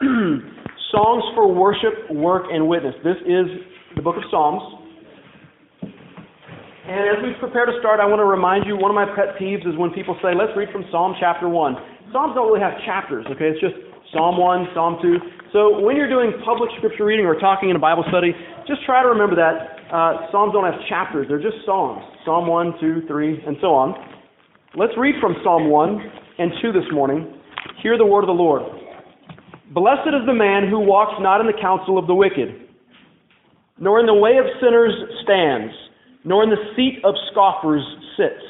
Songs for worship, work, and witness. This is the book of Psalms. And as we prepare to start, I want to remind you one of my pet peeves is when people say, let's read from Psalm chapter 1. Psalms don't really have chapters, okay? It's just Psalm 1, Psalm 2. So when you're doing public scripture reading or talking in a Bible study, just try to remember that uh, Psalms don't have chapters, they're just Psalms. Psalm 1, 2, 3, and so on. Let's read from Psalm 1 and 2 this morning. Hear the word of the Lord. Blessed is the man who walks not in the counsel of the wicked, nor in the way of sinners stands, nor in the seat of scoffers sits.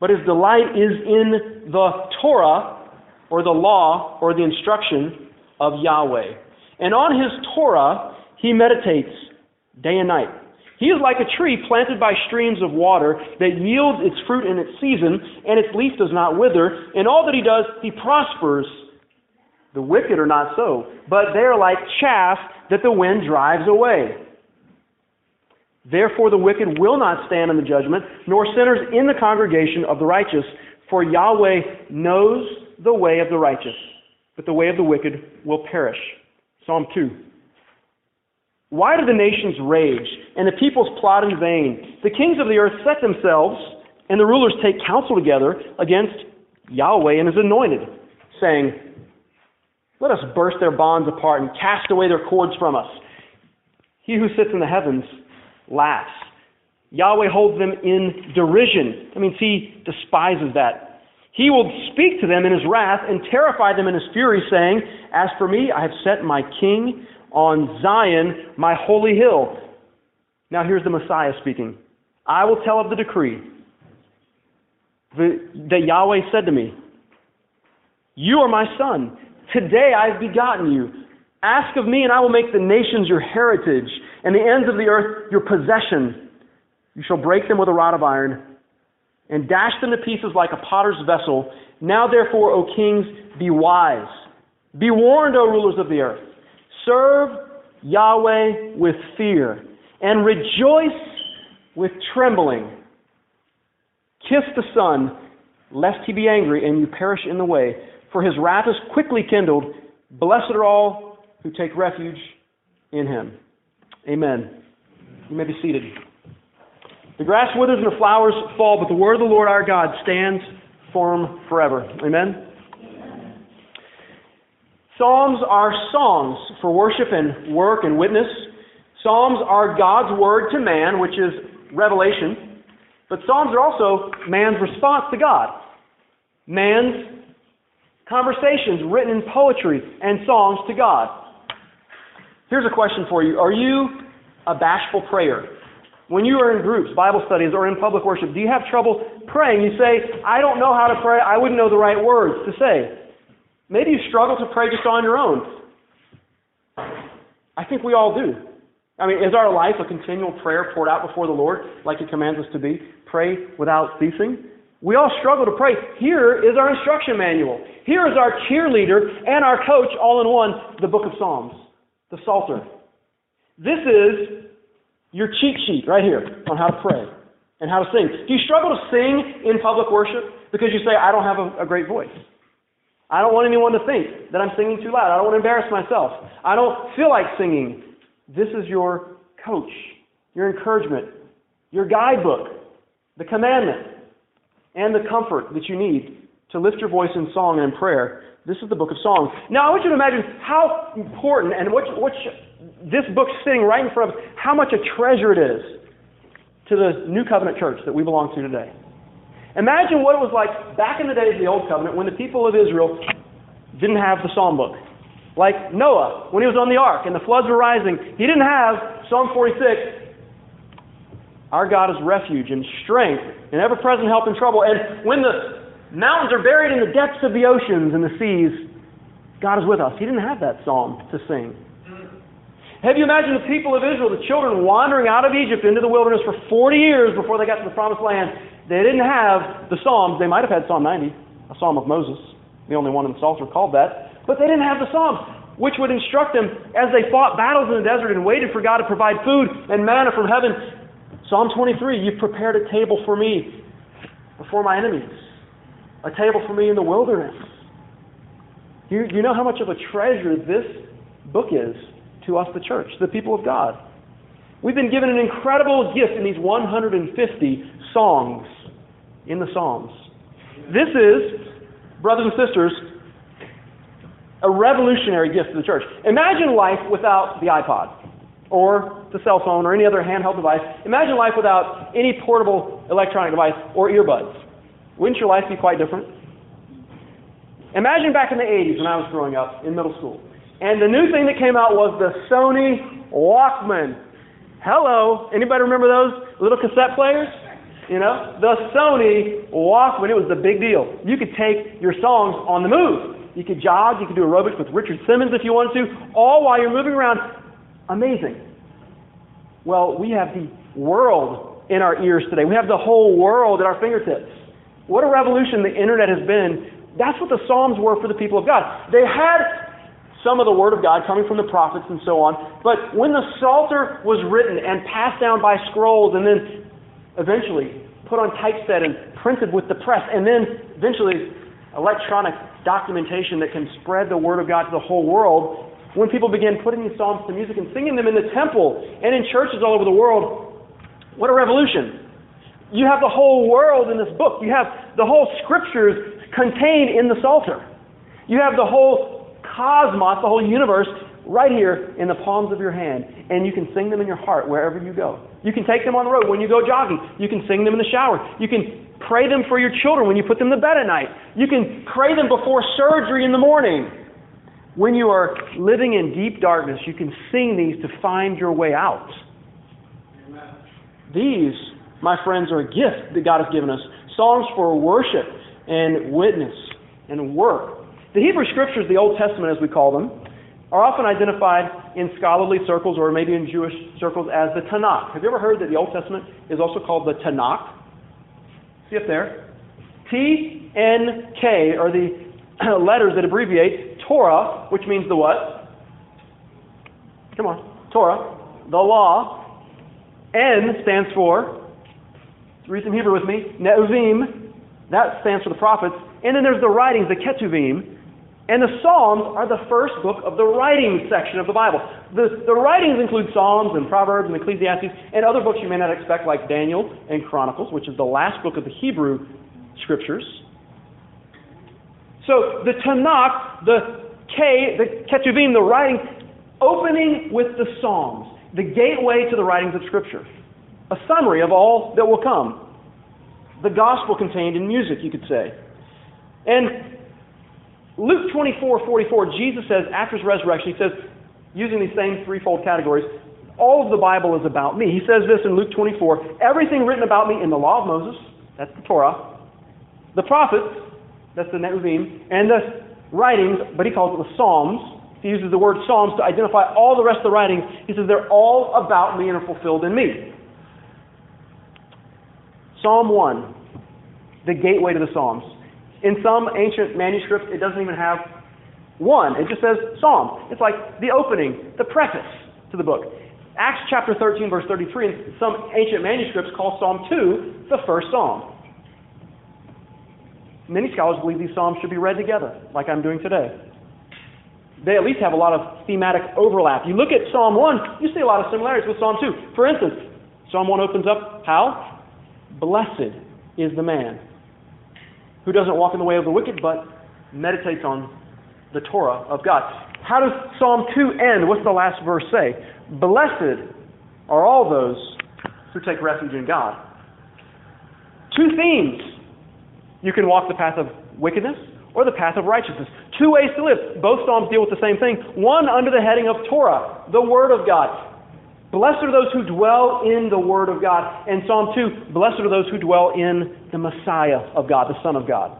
But his delight is in the Torah, or the law, or the instruction of Yahweh. And on his Torah he meditates day and night. He is like a tree planted by streams of water that yields its fruit in its season, and its leaf does not wither. In all that he does, he prospers. The wicked are not so, but they are like chaff that the wind drives away. Therefore, the wicked will not stand in the judgment, nor sinners in the congregation of the righteous. For Yahweh knows the way of the righteous, but the way of the wicked will perish. Psalm 2. Why do the nations rage, and the peoples plot in vain? The kings of the earth set themselves, and the rulers take counsel together against Yahweh and his anointed, saying, let us burst their bonds apart and cast away their cords from us. He who sits in the heavens laughs. Yahweh holds them in derision. That means he despises that. He will speak to them in his wrath and terrify them in his fury, saying, As for me, I have set my king on Zion, my holy hill. Now here's the Messiah speaking. I will tell of the decree that Yahweh said to me, You are my son. Today I've begotten you. Ask of me, and I will make the nations your heritage, and the ends of the earth your possession. You shall break them with a rod of iron, and dash them to pieces like a potter's vessel. Now, therefore, O kings, be wise. Be warned, O rulers of the earth. Serve Yahweh with fear, and rejoice with trembling. Kiss the Son, lest he be angry and you perish in the way for his wrath is quickly kindled. Blessed are all who take refuge in him. Amen. You may be seated. The grass withers and the flowers fall, but the word of the Lord our God stands firm forever. Amen. Psalms are songs for worship and work and witness. Psalms are God's word to man, which is revelation. But Psalms are also man's response to God. Man's conversations written in poetry and songs to God. Here's a question for you Are you a bashful prayer? When you are in groups, Bible studies, or in public worship, do you have trouble praying? You say, I don't know how to pray, I wouldn't know the right words to say. Maybe you struggle to pray just on your own. I think we all do. I mean, is our life a continual prayer poured out before the Lord like He commands us to be? Pray without ceasing? We all struggle to pray. Here is our instruction manual. Here is our cheerleader and our coach all in one, the book of Psalms, the Psalter. This is your cheat sheet right here on how to pray and how to sing. Do you struggle to sing in public worship because you say, I don't have a, a great voice? I don't want anyone to think that I'm singing too loud. I don't want to embarrass myself. I don't feel like singing. This is your coach, your encouragement, your guidebook, the commandment and the comfort that you need to lift your voice in song and in prayer. This is the book of Songs. Now, I want you to imagine how important and what, what this book sitting right in front of us, how much a treasure it is to the New Covenant church that we belong to today. Imagine what it was like back in the days of the Old Covenant when the people of Israel didn't have the Psalm book. Like Noah, when he was on the ark and the floods were rising, he didn't have Psalm 46 our God is refuge and strength and ever present help in trouble. And when the mountains are buried in the depths of the oceans and the seas, God is with us. He didn't have that psalm to sing. Have you imagined the people of Israel, the children wandering out of Egypt into the wilderness for 40 years before they got to the promised land? They didn't have the Psalms. They might have had Psalm 90, a Psalm of Moses, the only one in the Psalter called that. But they didn't have the Psalms, which would instruct them as they fought battles in the desert and waited for God to provide food and manna from heaven Psalm 23, you've prepared a table for me before my enemies, a table for me in the wilderness. You, you know how much of a treasure this book is to us, the church, the people of God? We've been given an incredible gift in these 150 songs in the Psalms. This is, brothers and sisters, a revolutionary gift to the church. Imagine life without the iPod or the cell phone or any other handheld device. Imagine life without any portable electronic device or earbuds. Wouldn't your life be quite different? Imagine back in the 80s when I was growing up in middle school. And the new thing that came out was the Sony Walkman. Hello. Anybody remember those little cassette players? You know, the Sony Walkman, it was the big deal. You could take your songs on the move. You could jog, you could do aerobics with Richard Simmons if you wanted to, all while you're moving around. Amazing. Well, we have the world in our ears today. We have the whole world at our fingertips. What a revolution the internet has been that's what the Psalms were for the people of God. They had some of the Word of God coming from the prophets and so on, but when the Psalter was written and passed down by scrolls and then eventually put on typeset and printed with the press, and then eventually electronic documentation that can spread the Word of God to the whole world, when people began putting these Psalms to music and singing them in the temple and in churches all over the world, what a revolution. You have the whole world in this book. You have the whole scriptures contained in the Psalter. You have the whole cosmos, the whole universe, right here in the palms of your hand, and you can sing them in your heart wherever you go. You can take them on the road when you go jogging. You can sing them in the shower. You can pray them for your children when you put them to bed at night. You can pray them before surgery in the morning. When you are living in deep darkness, you can sing these to find your way out. Amen. These, my friends, are a gift that God has given us. Songs for worship, and witness and work. The Hebrew Scriptures, the Old Testament as we call them, are often identified in scholarly circles or maybe in Jewish circles as the Tanakh. Have you ever heard that the Old Testament is also called the Tanakh? See up there? T N K are the letters that abbreviate Torah, which means the what? Come on. Torah, the law. N stands for, read some Hebrew with me, Nevi'im, that stands for the prophets. And then there's the writings, the Ketuvim. And the Psalms are the first book of the writing section of the Bible. The, the writings include Psalms and Proverbs and Ecclesiastes and other books you may not expect, like Daniel and Chronicles, which is the last book of the Hebrew Scriptures. So the Tanakh, the K, the Ketuvim, the writing, opening with the Psalms, the gateway to the writings of Scripture, a summary of all that will come the gospel contained in music, you could say. And Luke 24 44, Jesus says, after his resurrection, he says, using these same threefold categories, all of the Bible is about me. He says this in Luke 24 everything written about me in the law of Moses, that's the Torah, the prophets, that's the Nevi'im, and the writings, but he calls it the Psalms. He uses the word Psalms to identify all the rest of the writings. He says they're all about me and are fulfilled in me. Psalm 1, the gateway to the Psalms. In some ancient manuscripts, it doesn't even have one. It just says Psalm. It's like the opening, the preface to the book. Acts chapter 13, verse 33, in some ancient manuscripts call Psalm 2 the first Psalm. Many scholars believe these Psalms should be read together, like I'm doing today. They at least have a lot of thematic overlap. You look at Psalm 1, you see a lot of similarities with Psalm 2. For instance, Psalm 1 opens up how? Blessed is the man who doesn't walk in the way of the wicked, but meditates on the Torah of God. How does Psalm 2 end? What's the last verse say? Blessed are all those who take refuge in God. Two themes. You can walk the path of wickedness or the path of righteousness. Two ways to live. Both Psalms deal with the same thing. One under the heading of Torah, the Word of God. Blessed are those who dwell in the Word of God. And Psalm 2, blessed are those who dwell in the Messiah of God, the Son of God.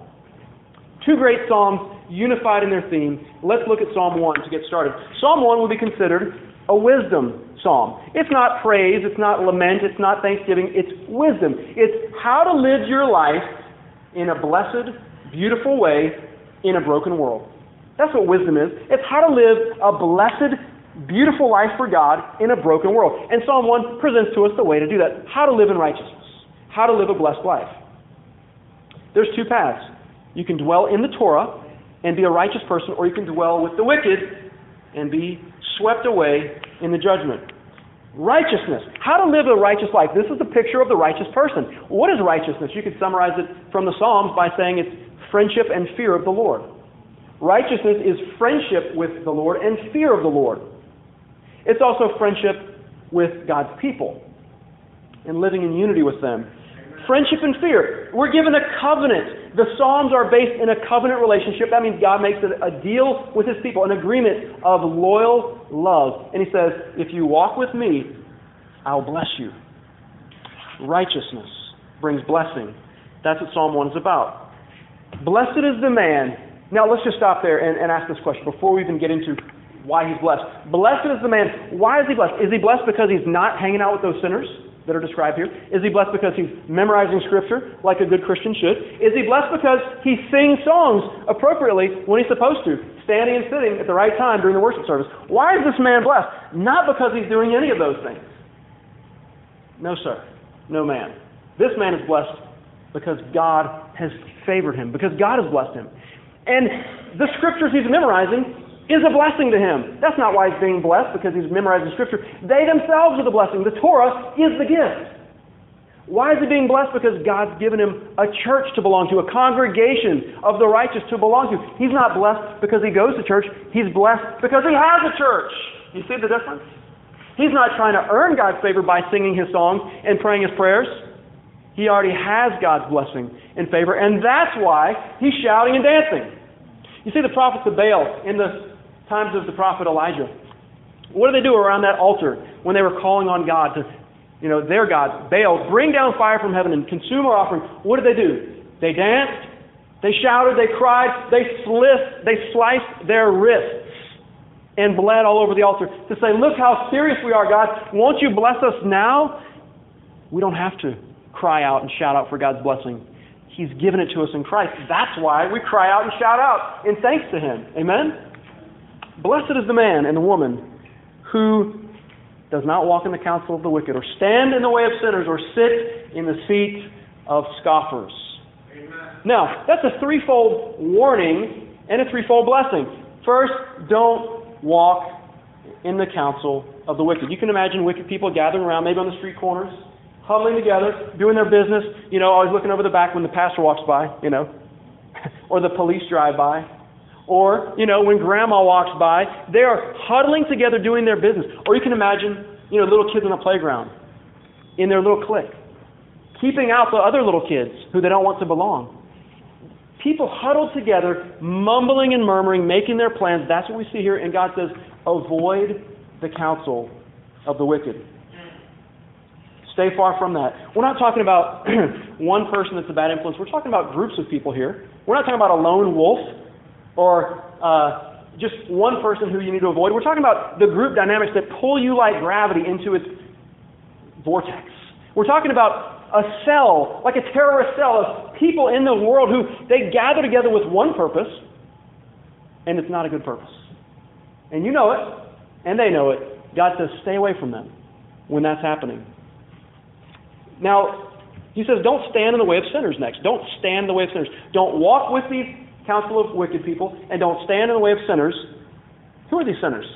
Two great Psalms unified in their theme. Let's look at Psalm 1 to get started. Psalm 1 will be considered a wisdom psalm. It's not praise, it's not lament, it's not thanksgiving, it's wisdom. It's how to live your life in a blessed, beautiful way in a broken world. That's what wisdom is. It's how to live a blessed, beautiful life for God in a broken world. And Psalm 1 presents to us the way to do that how to live in righteousness, how to live a blessed life. There's two paths. You can dwell in the Torah and be a righteous person, or you can dwell with the wicked and be swept away in the judgment. Righteousness. How to live a righteous life. This is the picture of the righteous person. What is righteousness? You could summarize it from the Psalms by saying it's friendship and fear of the Lord. Righteousness is friendship with the Lord and fear of the Lord. It's also friendship with God's people and living in unity with them. Friendship and fear. We're given a covenant. The Psalms are based in a covenant relationship. That means God makes a deal with his people, an agreement of loyal love. And he says, If you walk with me, I'll bless you. Righteousness brings blessing. That's what Psalm 1 is about. Blessed is the man. Now let's just stop there and, and ask this question before we even get into why he's blessed. Blessed is the man. Why is he blessed? Is he blessed because he's not hanging out with those sinners? That are described here? Is he blessed because he's memorizing Scripture like a good Christian should? Is he blessed because he sings songs appropriately when he's supposed to, standing and sitting at the right time during the worship service? Why is this man blessed? Not because he's doing any of those things. No, sir. No man. This man is blessed because God has favored him, because God has blessed him. And the scriptures he's memorizing is a blessing to him. That's not why he's being blessed because he's memorizing Scripture. They themselves are the blessing. The Torah is the gift. Why is he being blessed? Because God's given him a church to belong to, a congregation of the righteous to belong to. He's not blessed because he goes to church. He's blessed because he has a church. You see the difference? He's not trying to earn God's favor by singing his songs and praying his prayers. He already has God's blessing and favor, and that's why he's shouting and dancing. You see the prophets of Baal in the times of the prophet Elijah. What did they do around that altar when they were calling on God to, you know, their God, Baal, bring down fire from heaven and consume our offering? What did they do? They danced, they shouted, they cried, they sliced, they sliced their wrists and bled all over the altar to say, Look how serious we are, God. Won't you bless us now? We don't have to cry out and shout out for God's blessing. He's given it to us in Christ. That's why we cry out and shout out in thanks to Him. Amen? Blessed is the man and the woman who does not walk in the counsel of the wicked, or stand in the way of sinners, or sit in the seat of scoffers. Amen. Now, that's a threefold warning and a threefold blessing. First, don't walk in the counsel of the wicked. You can imagine wicked people gathering around, maybe on the street corners, huddling together, doing their business, you know, always looking over the back when the pastor walks by, you know, or the police drive by. Or, you know, when grandma walks by, they are huddling together doing their business. Or you can imagine, you know, little kids on the playground in their little clique, keeping out the other little kids who they don't want to belong. People huddled together, mumbling and murmuring, making their plans. That's what we see here. And God says, avoid the counsel of the wicked. Stay far from that. We're not talking about one person that's a bad influence. We're talking about groups of people here. We're not talking about a lone wolf or uh, just one person who you need to avoid. We're talking about the group dynamics that pull you like gravity into its vortex. We're talking about a cell, like a terrorist cell of people in the world who they gather together with one purpose, and it's not a good purpose. And you know it, and they know it. God says, stay away from them when that's happening. Now, he says, don't stand in the way of sinners next. Don't stand in the way of sinners. Don't walk with these counsel of wicked people, and don't stand in the way of sinners. Who are these sinners?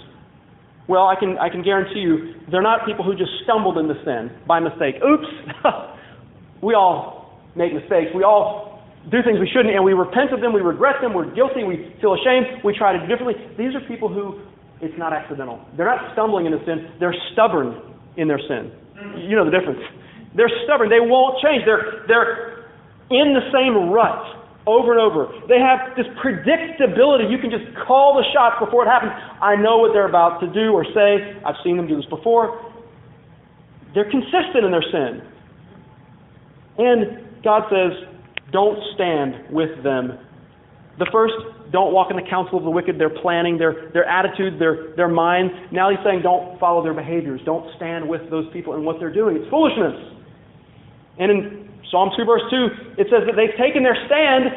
Well, I can, I can guarantee you they're not people who just stumbled into sin by mistake. Oops! we all make mistakes. We all do things we shouldn't, and we repent of them, we regret them, we're guilty, we feel ashamed, we try to do differently. These are people who it's not accidental. They're not stumbling into sin, they're stubborn in their sin. You know the difference. They're stubborn, they won't change. They're, they're in the same rut over and over. They have this predictability. You can just call the shots before it happens. I know what they're about to do or say. I've seen them do this before. They're consistent in their sin. And God says, don't stand with them. The first, don't walk in the counsel of the wicked, their planning, their, their attitude, their, their mind. Now he's saying, don't follow their behaviors. Don't stand with those people and what they're doing. It's foolishness. And in Psalm 2, verse 2, it says that they've taken their stand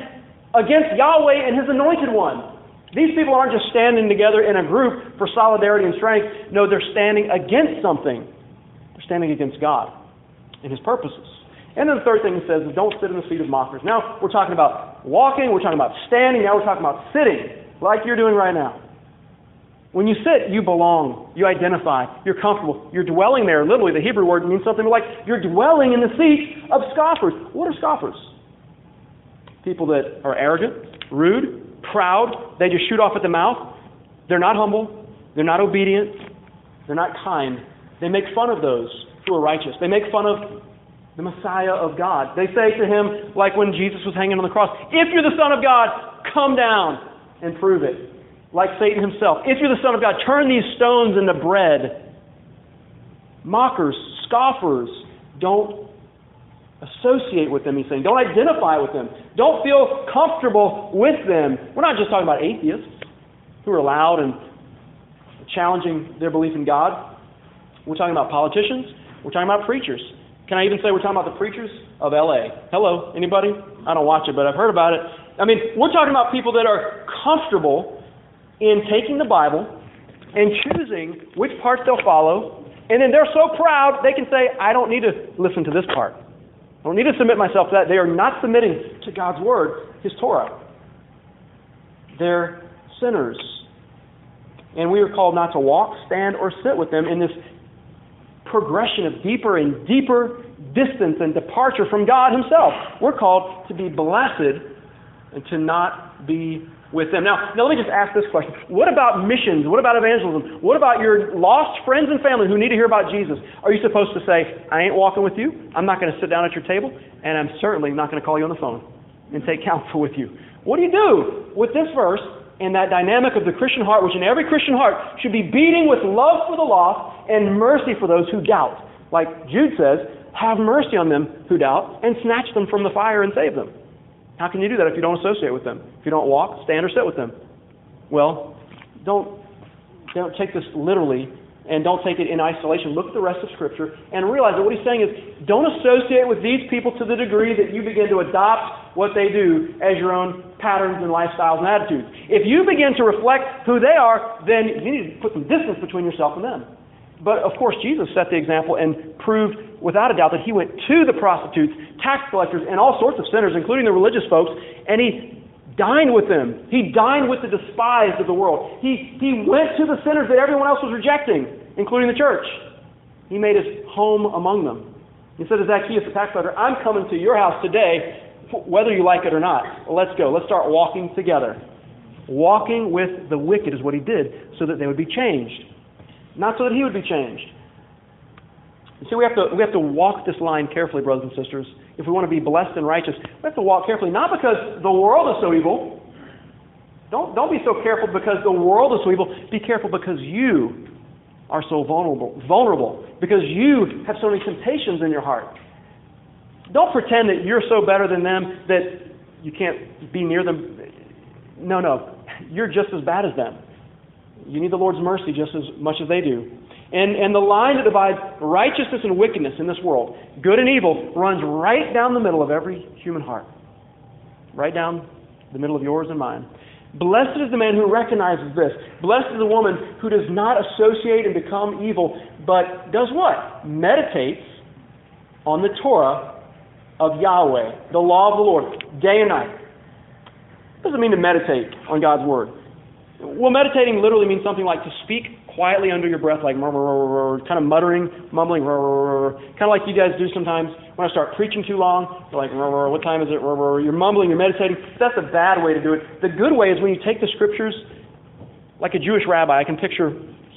against Yahweh and His anointed one. These people aren't just standing together in a group for solidarity and strength. No, they're standing against something. They're standing against God and His purposes. And then the third thing it says is don't sit in the seat of mockers. Now we're talking about walking, we're talking about standing, now we're talking about sitting, like you're doing right now. When you sit, you belong, you identify, you're comfortable, you're dwelling there. Literally, the Hebrew word means something like you're dwelling in the seat of scoffers. What are scoffers? People that are arrogant, rude, proud, they just shoot off at the mouth. They're not humble, they're not obedient, they're not kind. They make fun of those who are righteous. They make fun of the Messiah of God. They say to him, like when Jesus was hanging on the cross, If you're the Son of God, come down and prove it like Satan himself. If you're the Son of God, turn these stones into bread. Mockers, scoffers, don't associate with them, he's saying. Don't identify with them. Don't feel comfortable with them. We're not just talking about atheists who are loud and challenging their belief in God. We're talking about politicians. We're talking about preachers. Can I even say we're talking about the preachers of LA? Hello, anybody? I don't watch it, but I've heard about it. I mean, we're talking about people that are comfortable in taking the Bible and choosing which parts they'll follow, and then they're so proud they can say, I don't need to listen to this part. I don't need to submit myself to that. They are not submitting to God's Word, His Torah. They're sinners. And we are called not to walk, stand, or sit with them in this progression of deeper and deeper distance and departure from God Himself. We're called to be blessed and to not be with them. Now, now let me just ask this question. What about missions? What about evangelism? What about your lost friends and family who need to hear about Jesus? Are you supposed to say, I ain't walking with you, I'm not going to sit down at your table, and I'm certainly not going to call you on the phone and take counsel with you? What do you do with this verse and that dynamic of the Christian heart, which in every Christian heart should be beating with love for the lost and mercy for those who doubt? Like Jude says, have mercy on them who doubt and snatch them from the fire and save them. How can you do that if you don't associate with them? If you don't walk, stand, or sit with them? Well, don't, don't take this literally and don't take it in isolation. Look at the rest of Scripture and realize that what he's saying is don't associate with these people to the degree that you begin to adopt what they do as your own patterns and lifestyles and attitudes. If you begin to reflect who they are, then you need to put some distance between yourself and them. But of course, Jesus set the example and proved without a doubt that he went to the prostitutes, tax collectors, and all sorts of sinners, including the religious folks, and he dined with them. He dined with the despised of the world. He, he went to the sinners that everyone else was rejecting, including the church. He made his home among them. He said to Zacchaeus, the tax collector, I'm coming to your house today, whether you like it or not. Let's go. Let's start walking together. Walking with the wicked is what he did so that they would be changed not so that he would be changed. You see, we have, to, we have to walk this line carefully, brothers and sisters. If we want to be blessed and righteous, we have to walk carefully, not because the world is so evil. Don't, don't be so careful because the world is so evil. Be careful because you are so vulnerable, vulnerable, because you have so many temptations in your heart. Don't pretend that you're so better than them that you can't be near them. No, no. You're just as bad as them. You need the Lord's mercy just as much as they do. And, and the line that divides righteousness and wickedness in this world, good and evil, runs right down the middle of every human heart. Right down the middle of yours and mine. Blessed is the man who recognizes this. Blessed is the woman who does not associate and become evil, but does what? Meditates on the Torah of Yahweh, the law of the Lord, day and night. What does it mean to meditate on God's Word? Well, meditating literally means something like to speak quietly under your breath, like kind of muttering, mumbling, kind of like you guys do sometimes when I start preaching too long. You're like, what time is it? You're mumbling, you're meditating. That's a bad way to do it. The good way is when you take the scriptures, like a Jewish rabbi. I can picture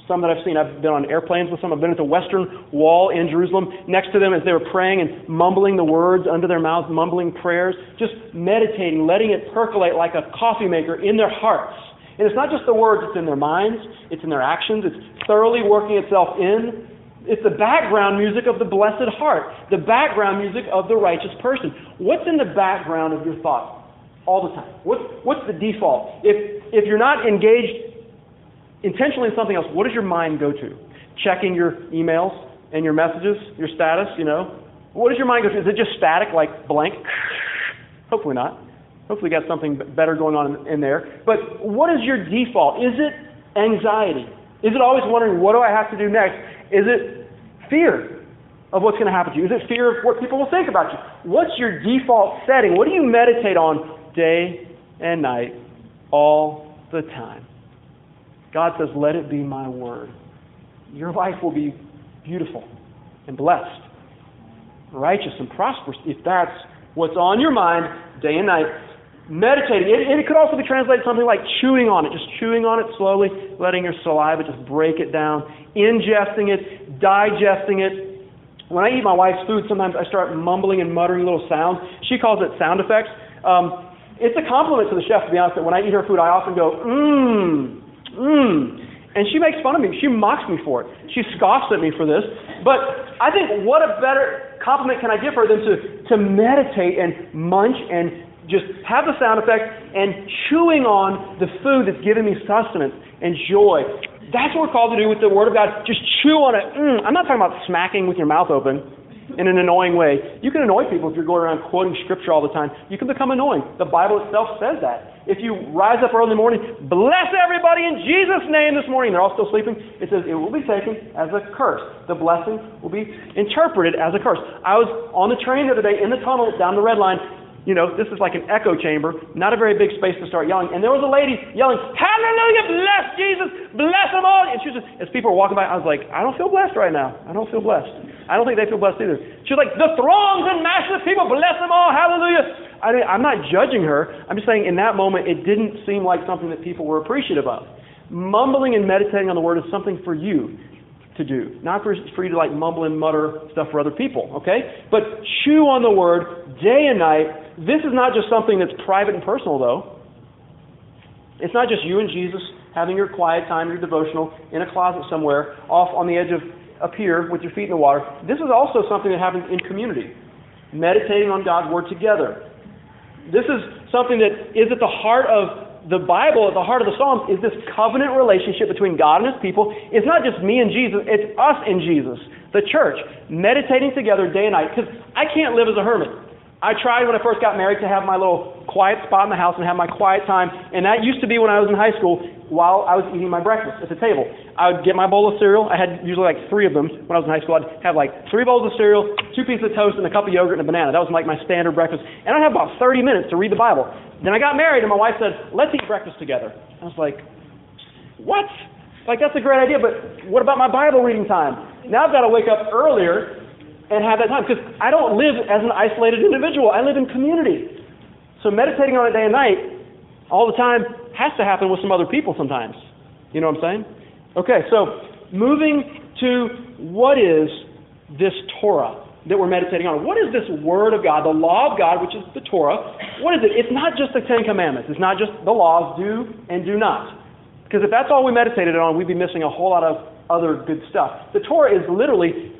some that I've seen. I've been on airplanes with some. I've been at the Western Wall in Jerusalem next to them as they were praying and mumbling the words under their mouths, mumbling prayers, just meditating, letting it percolate like a coffee maker in their hearts. And it's not just the words, it's in their minds, it's in their actions, it's thoroughly working itself in. It's the background music of the blessed heart, the background music of the righteous person. What's in the background of your thoughts all the time? What's, what's the default? If, if you're not engaged intentionally in something else, what does your mind go to? Checking your emails and your messages, your status, you know? What does your mind go to? Is it just static, like blank? Hopefully not. Hopefully, got something better going on in there. But what is your default? Is it anxiety? Is it always wondering, what do I have to do next? Is it fear of what's going to happen to you? Is it fear of what people will think about you? What's your default setting? What do you meditate on day and night, all the time. God says, Let it be my word. Your life will be beautiful and blessed, righteous and prosperous if that's what's on your mind day and night. Meditating. It, it could also be translated something like chewing on it, just chewing on it slowly, letting your saliva just break it down, ingesting it, digesting it. When I eat my wife's food, sometimes I start mumbling and muttering little sounds. She calls it sound effects. Um, it's a compliment to the chef, to be honest. That when I eat her food, I often go, mmm, mmm. And she makes fun of me. She mocks me for it. She scoffs at me for this. But I think what a better compliment can I give her than to, to meditate and munch and just have the sound effect and chewing on the food that's giving me sustenance and joy. That's what we're called to do with the Word of God. Just chew on it. Mm, I'm not talking about smacking with your mouth open in an annoying way. You can annoy people if you're going around quoting Scripture all the time. You can become annoying. The Bible itself says that. If you rise up early in the morning, bless everybody in Jesus' name this morning, they're all still sleeping, it says it will be taken as a curse. The blessing will be interpreted as a curse. I was on the train the other day in the tunnel down the red line, you know, this is like an echo chamber, not a very big space to start yelling. And there was a lady yelling, Hallelujah, bless Jesus, bless them all. And she was just, as people were walking by, I was like, I don't feel blessed right now. I don't feel blessed. I don't think they feel blessed either. She was like, the throngs and masses of people, bless them all, hallelujah. I mean, I'm not judging her. I'm just saying in that moment, it didn't seem like something that people were appreciative of. Mumbling and meditating on the word is something for you to do. Not for, for you to like mumble and mutter stuff for other people, okay? But chew on the word day and night. This is not just something that's private and personal, though. It's not just you and Jesus having your quiet time, your devotional, in a closet somewhere, off on the edge of a pier with your feet in the water. This is also something that happens in community. Meditating on God's Word together. This is something that is at the heart of the Bible, at the heart of the Psalms, is this covenant relationship between God and His people. It's not just me and Jesus, it's us and Jesus, the church, meditating together day and night. Because I can't live as a hermit. I tried when I first got married to have my little quiet spot in the house and have my quiet time, and that used to be when I was in high school while I was eating my breakfast at the table. I would get my bowl of cereal. I had usually like three of them when I was in high school. I'd have like three bowls of cereal, two pieces of toast, and a cup of yogurt and a banana. That was like my standard breakfast. And I'd have about 30 minutes to read the Bible. Then I got married, and my wife said, let's eat breakfast together. I was like, what? Like, that's a great idea, but what about my Bible reading time? Now I've got to wake up earlier and have that time because I don't live as an isolated individual. I live in community. So meditating on it day and night all the time has to happen with some other people sometimes. You know what I'm saying? Okay, so moving to what is this Torah that we're meditating on? What is this Word of God, the law of God, which is the Torah? What is it? It's not just the Ten Commandments. It's not just the laws, do and do not. Because if that's all we meditated on, we'd be missing a whole lot of other good stuff. The Torah is literally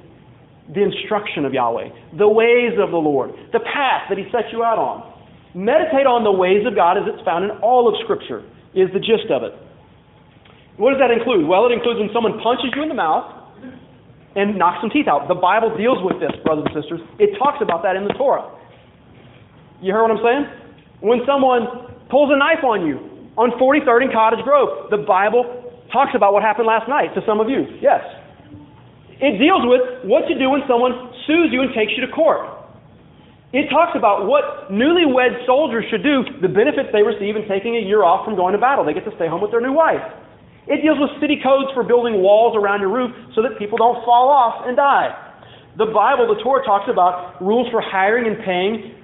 the instruction of Yahweh, the ways of the Lord, the path that He sets you out on. Meditate on the ways of God as it's found in all of Scripture, is the gist of it. What does that include? Well, it includes when someone punches you in the mouth and knocks some teeth out. The Bible deals with this, brothers and sisters. It talks about that in the Torah. You hear what I'm saying? When someone pulls a knife on you on 43rd and Cottage Grove, the Bible talks about what happened last night to some of you. Yes. It deals with what to do when someone sues you and takes you to court. It talks about what newlywed soldiers should do, the benefits they receive in taking a year off from going to battle. They get to stay home with their new wife. It deals with city codes for building walls around your roof so that people don't fall off and die. The Bible, the Torah, talks about rules for hiring and paying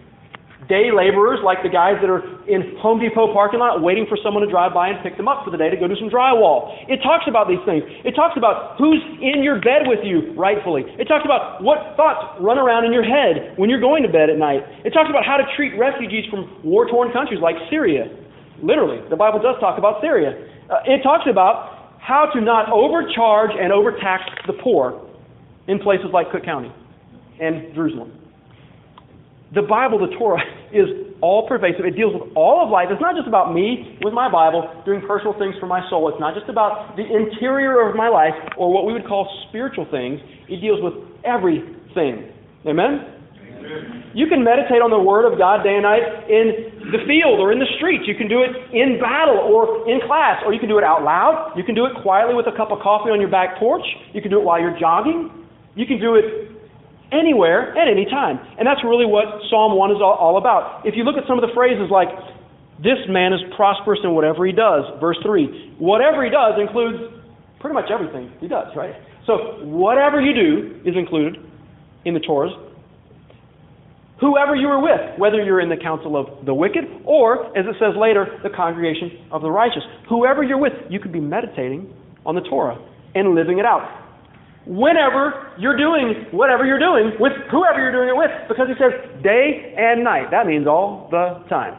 day laborers, like the guys that are in Home Depot parking lot waiting for someone to drive by and pick them up for the day to go do some drywall. It talks about these things. It talks about who's in your bed with you rightfully. It talks about what thoughts run around in your head when you're going to bed at night. It talks about how to treat refugees from war torn countries like Syria. Literally, the Bible does talk about Syria. Uh, it talks about how to not overcharge and overtax the poor in places like Cook County and Jerusalem the Bible, the Torah, is all pervasive. It deals with all of life. It's not just about me with my Bible doing personal things for my soul. It's not just about the interior of my life or what we would call spiritual things. It deals with everything. Amen? You can meditate on the Word of God day and night in the field or in the streets. You can do it in battle or in class, or you can do it out loud. You can do it quietly with a cup of coffee on your back porch. You can do it while you're jogging. You can do it anywhere at any time. And that's really what Psalm 1 is all, about. If you look at some of the phrases like This man is prosperous in whatever he does. Verse 3. Whatever he does includes pretty much everything he does, right? So, whatever you do is included in the Torah. Whoever you are with, whether you're in the council of the wicked or, as it says later, the congregation of the righteous. Whoever you're with, you could be meditating on the Torah and living it out. Whenever you're doing whatever you're doing with whoever you're doing it with, because he says day and night. That means all the time.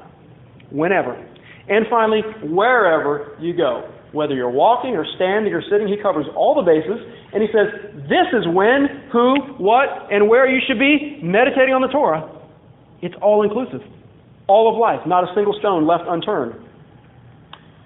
Whenever. And finally, wherever you go. Whether you're walking or standing or sitting, he covers all the bases. And he says, this is when, who, what, and where you should be meditating on the Torah. It's all inclusive. All of life, not a single stone left unturned.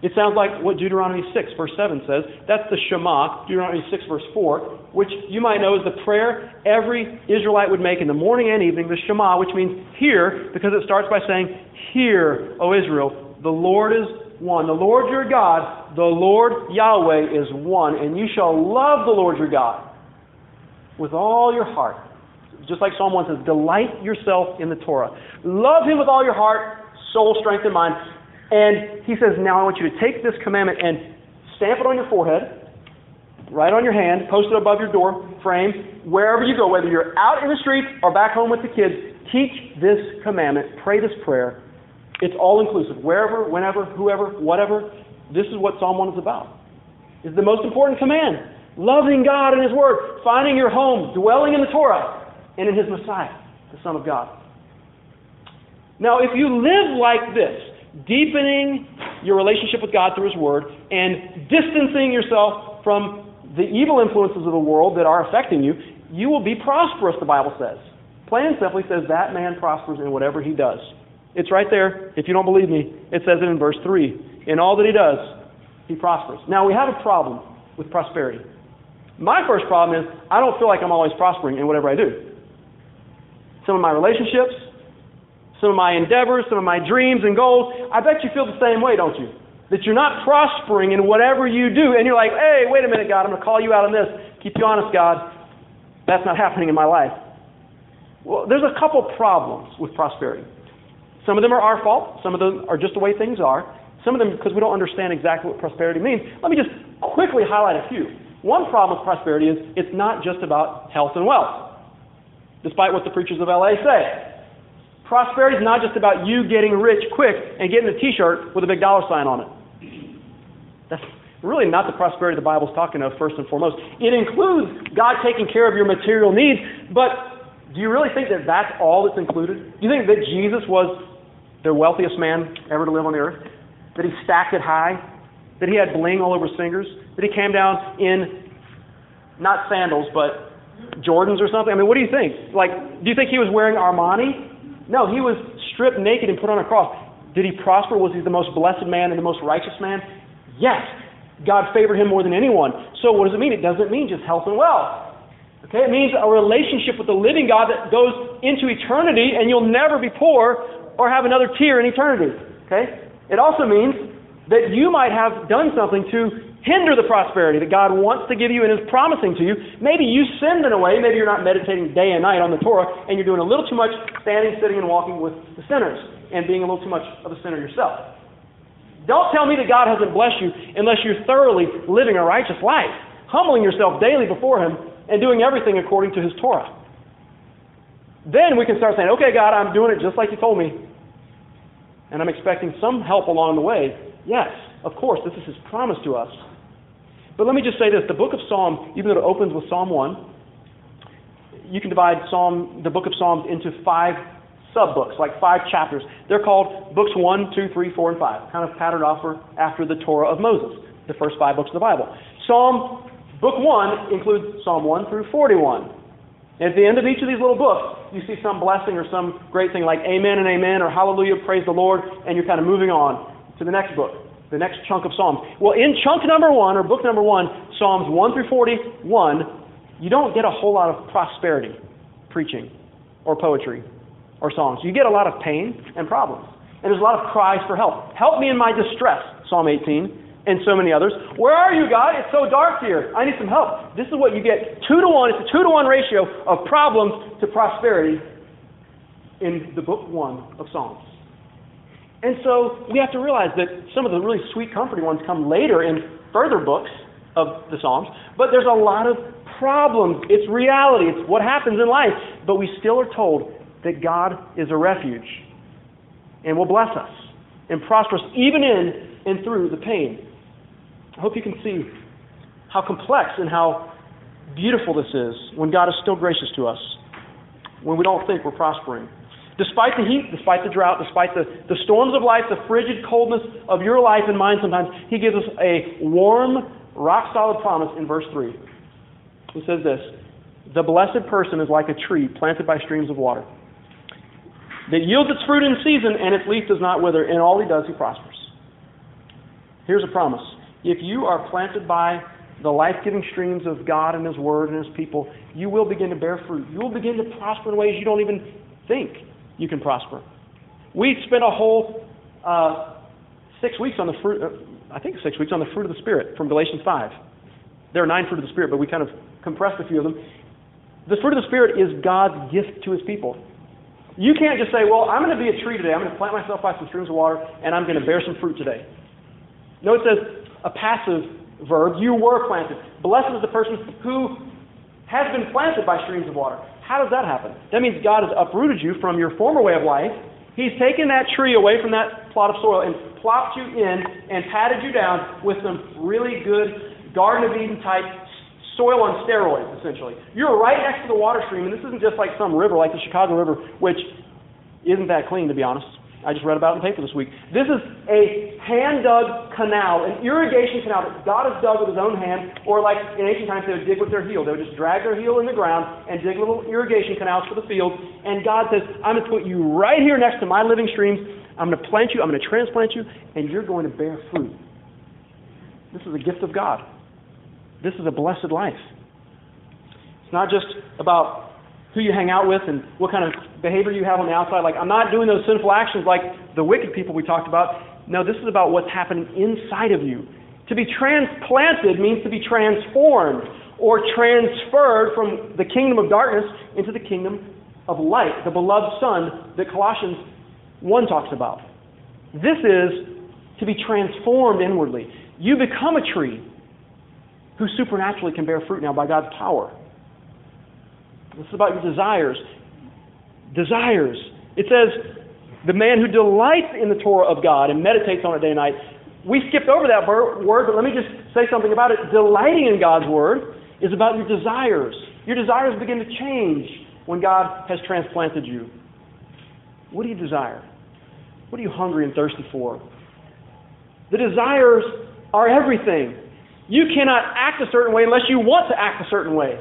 It sounds like what Deuteronomy 6, verse 7 says. That's the Shema, Deuteronomy 6, verse 4, which you might know is the prayer every Israelite would make in the morning and evening, the Shema, which means hear, because it starts by saying, Hear, O Israel, the Lord is one. The Lord your God, the Lord Yahweh is one, and you shall love the Lord your God with all your heart. Just like Psalm 1 says, delight yourself in the Torah. Love him with all your heart, soul, strength, and mind. And he says, Now I want you to take this commandment and stamp it on your forehead, write on your hand, post it above your door frame, wherever you go, whether you're out in the street or back home with the kids, teach this commandment, pray this prayer. It's all inclusive. Wherever, whenever, whoever, whatever. This is what Psalm 1 is about. It's the most important command. Loving God and His Word, finding your home, dwelling in the Torah, and in His Messiah, the Son of God. Now, if you live like this, deepening your relationship with God through His Word, and distancing yourself from the evil influences of the world that are affecting you, you will be prosperous, the Bible says. Plain and simply says that man prospers in whatever he does. It's right there. If you don't believe me, it says it in verse 3. In all that he does, he prospers. Now, we have a problem with prosperity. My first problem is I don't feel like I'm always prospering in whatever I do. Some of my relationships, some of my endeavors, some of my dreams and goals. I bet you feel the same way, don't you? That you're not prospering in whatever you do, and you're like, hey, wait a minute, God, I'm going to call you out on this. Keep you honest, God. That's not happening in my life. Well, there's a couple problems with prosperity. Some of them are our fault, some of them are just the way things are. Some of them because we don't understand exactly what prosperity means. Let me just quickly highlight a few. One problem with prosperity is it's not just about health and wealth, despite what the preachers of LA say. Prosperity is not just about you getting rich quick and getting a t shirt with a big dollar sign on it. That's really not the prosperity the Bible's talking of, first and foremost. It includes God taking care of your material needs, but do you really think that that's all that's included? Do you think that Jesus was the wealthiest man ever to live on the earth? That he stacked it high? That he had bling all over his fingers? That he came down in not sandals, but Jordans or something? I mean, what do you think? Like, do you think he was wearing Armani? No, he was stripped naked and put on a cross. Did he prosper? Was he the most blessed man and the most righteous man? Yes. God favored him more than anyone. So what does it mean? It doesn't mean just health and wealth. Okay, it means a relationship with the living God that goes into eternity and you'll never be poor or have another tear in eternity. Okay? It also means that you might have done something to hinder the prosperity that God wants to give you and is promising to you. Maybe you sinned in a way. Maybe you're not meditating day and night on the Torah, and you're doing a little too much standing, sitting, and walking with the sinners, and being a little too much of a sinner yourself. Don't tell me that God hasn't blessed you unless you're thoroughly living a righteous life, humbling yourself daily before Him, and doing everything according to His Torah. Then we can start saying, okay, God, I'm doing it just like you told me. And I'm expecting some help along the way. Yes, of course, this is His promise to us. But let me just say this the book of Psalms, even though it opens with Psalm 1, you can divide Psalm, the book of Psalms into five sub-books, like five chapters. They're called books 1, 2, 3, 4, and 5, kind of patterned off after the Torah of Moses, the first five books of the Bible. Psalm, book 1 includes Psalm 1 through 41. And at the end of each of these little books, you see some blessing or some great thing like amen and amen or hallelujah, praise the Lord, and you're kind of moving on to the next book the next chunk of Psalms. Well, in chunk number one, or book number one, Psalms 1 through 41, you don't get a whole lot of prosperity preaching or poetry or songs. You get a lot of pain and problems. And there's a lot of cries for help. Help me in my distress, Psalm 18, and so many others. Where are you, God? It's so dark here. I need some help. This is what you get two to one. It's a two to one ratio of problems to prosperity in the book one of Psalms. And so we have to realize that some of the really sweet, comforting ones come later in further books of the Psalms, but there's a lot of problems. It's reality, it's what happens in life. But we still are told that God is a refuge and will bless us and prosper us even in and through the pain. I hope you can see how complex and how beautiful this is when God is still gracious to us, when we don't think we're prospering. Despite the heat, despite the drought, despite the, the storms of life, the frigid coldness of your life and mine sometimes, He gives us a warm, rock solid promise in verse 3. He says this The blessed person is like a tree planted by streams of water that yields its fruit in season and its leaf does not wither. In all he does, he prospers. Here's a promise. If you are planted by the life giving streams of God and His Word and His people, you will begin to bear fruit. You will begin to prosper in ways you don't even think you can prosper. We spent a whole uh, six weeks on the fruit, uh, I think six weeks on the fruit of the Spirit from Galatians 5. There are nine fruit of the Spirit, but we kind of compressed a few of them. The fruit of the Spirit is God's gift to His people. You can't just say, well, I'm going to be a tree today. I'm going to plant myself by some streams of water, and I'm going to bear some fruit today. No, it says a passive verb. You were planted. Blessed is the person who has been planted by streams of water. How does that happen? That means God has uprooted you from your former way of life. He's taken that tree away from that plot of soil and plopped you in and patted you down with some really good Garden of Eden type soil on steroids, essentially. You're right next to the water stream, and this isn't just like some river like the Chicago River, which isn't that clean, to be honest. I just read about in the paper this week. This is a hand dug canal, an irrigation canal that God has dug with his own hand, or like in ancient times they would dig with their heel. They would just drag their heel in the ground and dig little irrigation canals for the field. And God says, I'm going to put you right here next to my living streams. I'm going to plant you, I'm going to transplant you, and you're going to bear fruit. This is a gift of God. This is a blessed life. It's not just about who you hang out with and what kind of behavior you have on the outside. Like, I'm not doing those sinful actions like the wicked people we talked about. No, this is about what's happening inside of you. To be transplanted means to be transformed or transferred from the kingdom of darkness into the kingdom of light, the beloved Son that Colossians 1 talks about. This is to be transformed inwardly. You become a tree who supernaturally can bear fruit now by God's power. This is about your desires. Desires. It says, the man who delights in the Torah of God and meditates on it day and night. We skipped over that word, but let me just say something about it. Delighting in God's word is about your desires. Your desires begin to change when God has transplanted you. What do you desire? What are you hungry and thirsty for? The desires are everything. You cannot act a certain way unless you want to act a certain way.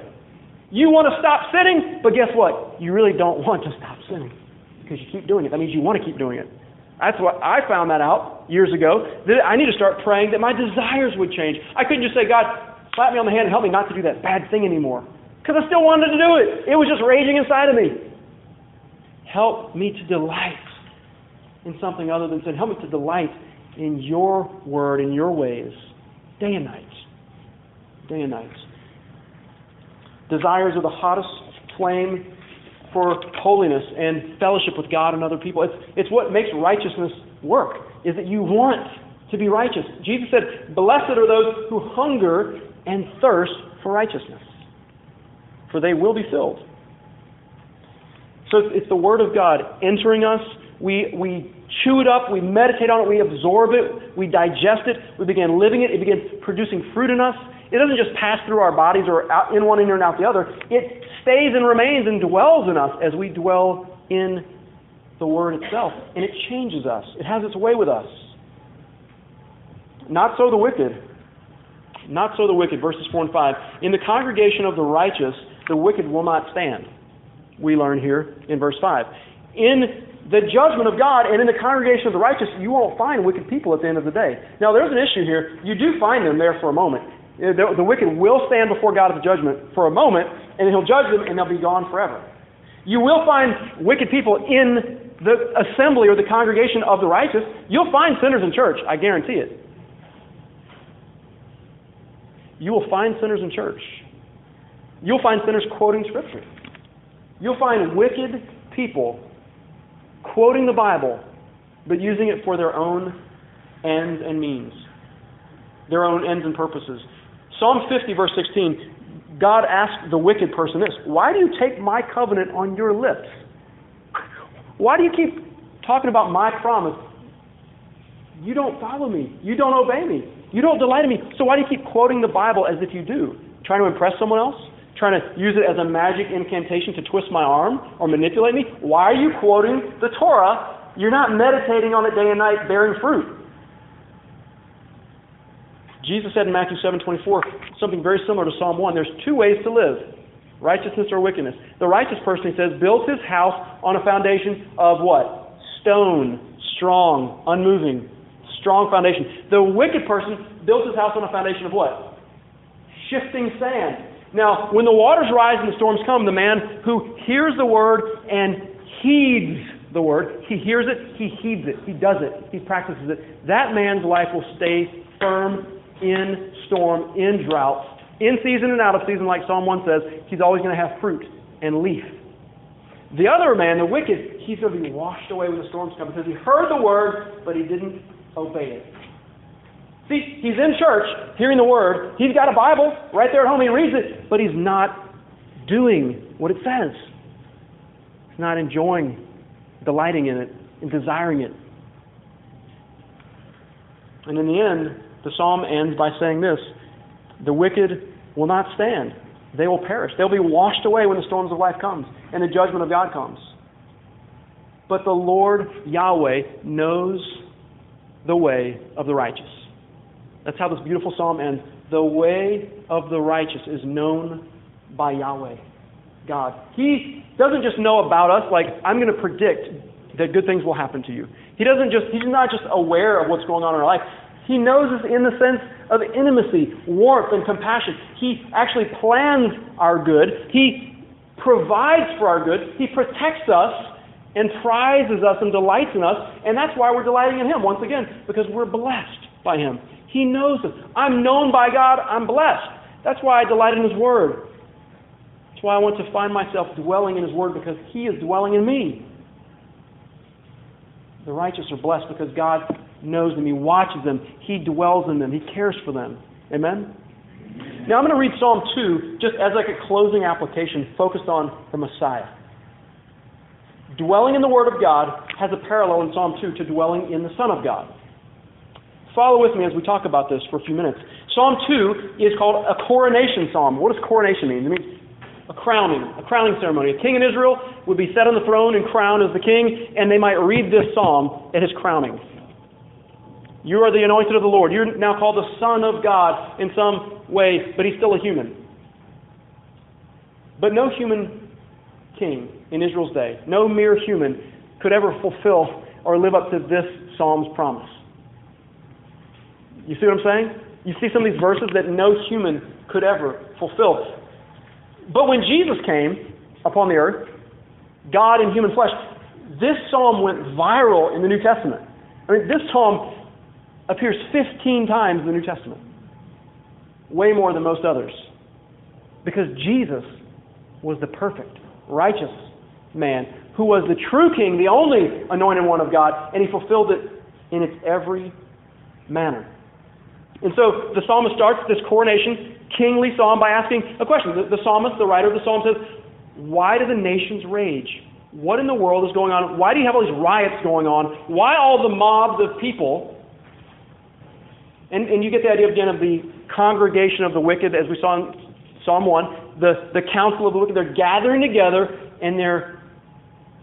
You want to stop sinning, but guess what? You really don't want to stop sinning because you keep doing it. That means you want to keep doing it. That's what I found that out years ago. I need to start praying that my desires would change. I couldn't just say, God, slap me on the hand and help me not to do that bad thing anymore. Because I still wanted to do it. It was just raging inside of me. Help me to delight in something other than sin. Help me to delight in your word, in your ways, day and night. Day and night. Desires are the hottest flame for holiness and fellowship with God and other people. It's, it's what makes righteousness work, is that you want to be righteous. Jesus said, Blessed are those who hunger and thirst for righteousness, for they will be filled. So it's the Word of God entering us. We, we chew it up, we meditate on it, we absorb it, we digest it, we begin living it, it begins producing fruit in us. It doesn't just pass through our bodies or out in one ear and out the other. It stays and remains and dwells in us as we dwell in the Word itself. And it changes us. It has its way with us. Not so the wicked. Not so the wicked. Verses 4 and 5. In the congregation of the righteous, the wicked will not stand. We learn here in verse 5. In the judgment of God and in the congregation of the righteous, you won't find wicked people at the end of the day. Now, there's an issue here. You do find them there for a moment. The, the wicked will stand before God at the judgment for a moment, and he'll judge them, and they'll be gone forever. You will find wicked people in the assembly or the congregation of the righteous. You'll find sinners in church, I guarantee it. You will find sinners in church. You'll find sinners quoting Scripture. You'll find wicked people quoting the Bible but using it for their own ends and means, their own ends and purposes. Psalm 50, verse 16, God asked the wicked person this Why do you take my covenant on your lips? Why do you keep talking about my promise? You don't follow me. You don't obey me. You don't delight in me. So why do you keep quoting the Bible as if you do? Trying to impress someone else? Trying to use it as a magic incantation to twist my arm or manipulate me? Why are you quoting the Torah? You're not meditating on it day and night bearing fruit. Jesus said in Matthew 7:24 something very similar to Psalm 1. There's two ways to live: righteousness or wickedness. The righteous person, he says, builds his house on a foundation of what? Stone, strong, unmoving, strong foundation. The wicked person builds his house on a foundation of what? Shifting sand. Now, when the waters rise and the storms come, the man who hears the word and heeds the word, he hears it, he heeds it, he does it, he practices it, that man's life will stay firm in storm, in drought, in season and out of season, like Psalm 1 says, he's always going to have fruit and leaf. The other man, the wicked, he's going to be washed away when the storms come because he heard the word, but he didn't obey it. See, he's in church hearing the word. He's got a Bible right there at home. He reads it, but he's not doing what it says. He's not enjoying, delighting in it, and desiring it. And in the end, the psalm ends by saying this The wicked will not stand. They will perish. They'll be washed away when the storms of life comes and the judgment of God comes. But the Lord Yahweh knows the way of the righteous. That's how this beautiful psalm ends. The way of the righteous is known by Yahweh, God. He doesn't just know about us like I'm going to predict that good things will happen to you. He doesn't just he's not just aware of what's going on in our life. He knows us in the sense of intimacy, warmth, and compassion. He actually plans our good. He provides for our good. He protects us and prizes us and delights in us. And that's why we're delighting in Him, once again, because we're blessed by Him. He knows us. I'm known by God. I'm blessed. That's why I delight in His Word. That's why I want to find myself dwelling in His Word because He is dwelling in me. The righteous are blessed because God knows them, He watches them, He dwells in them, He cares for them. Amen? Now I'm going to read Psalm 2 just as like a closing application focused on the Messiah. Dwelling in the Word of God has a parallel in Psalm 2 to dwelling in the Son of God. Follow with me as we talk about this for a few minutes. Psalm 2 is called a coronation psalm. What does coronation mean? It means a crowning, a crowning ceremony. A king in Israel would be set on the throne and crowned as the king, and they might read this psalm at his crowning. You are the anointed of the Lord. You're now called the Son of God in some way, but he's still a human. But no human king in Israel's day, no mere human, could ever fulfill or live up to this psalm's promise. You see what I'm saying? You see some of these verses that no human could ever fulfill. But when Jesus came upon the earth, God in human flesh, this psalm went viral in the New Testament. I mean, this psalm appears 15 times in the New Testament, way more than most others. Because Jesus was the perfect, righteous man who was the true king, the only anointed one of God, and he fulfilled it in its every manner. And so the psalmist starts this coronation, kingly psalm by asking a question. The, the psalmist, the writer of the psalm says, Why do the nations rage? What in the world is going on? Why do you have all these riots going on? Why all the mobs of people and, and you get the idea again of the congregation of the wicked, as we saw in Psalm 1, the, the council of the wicked. They're gathering together and they're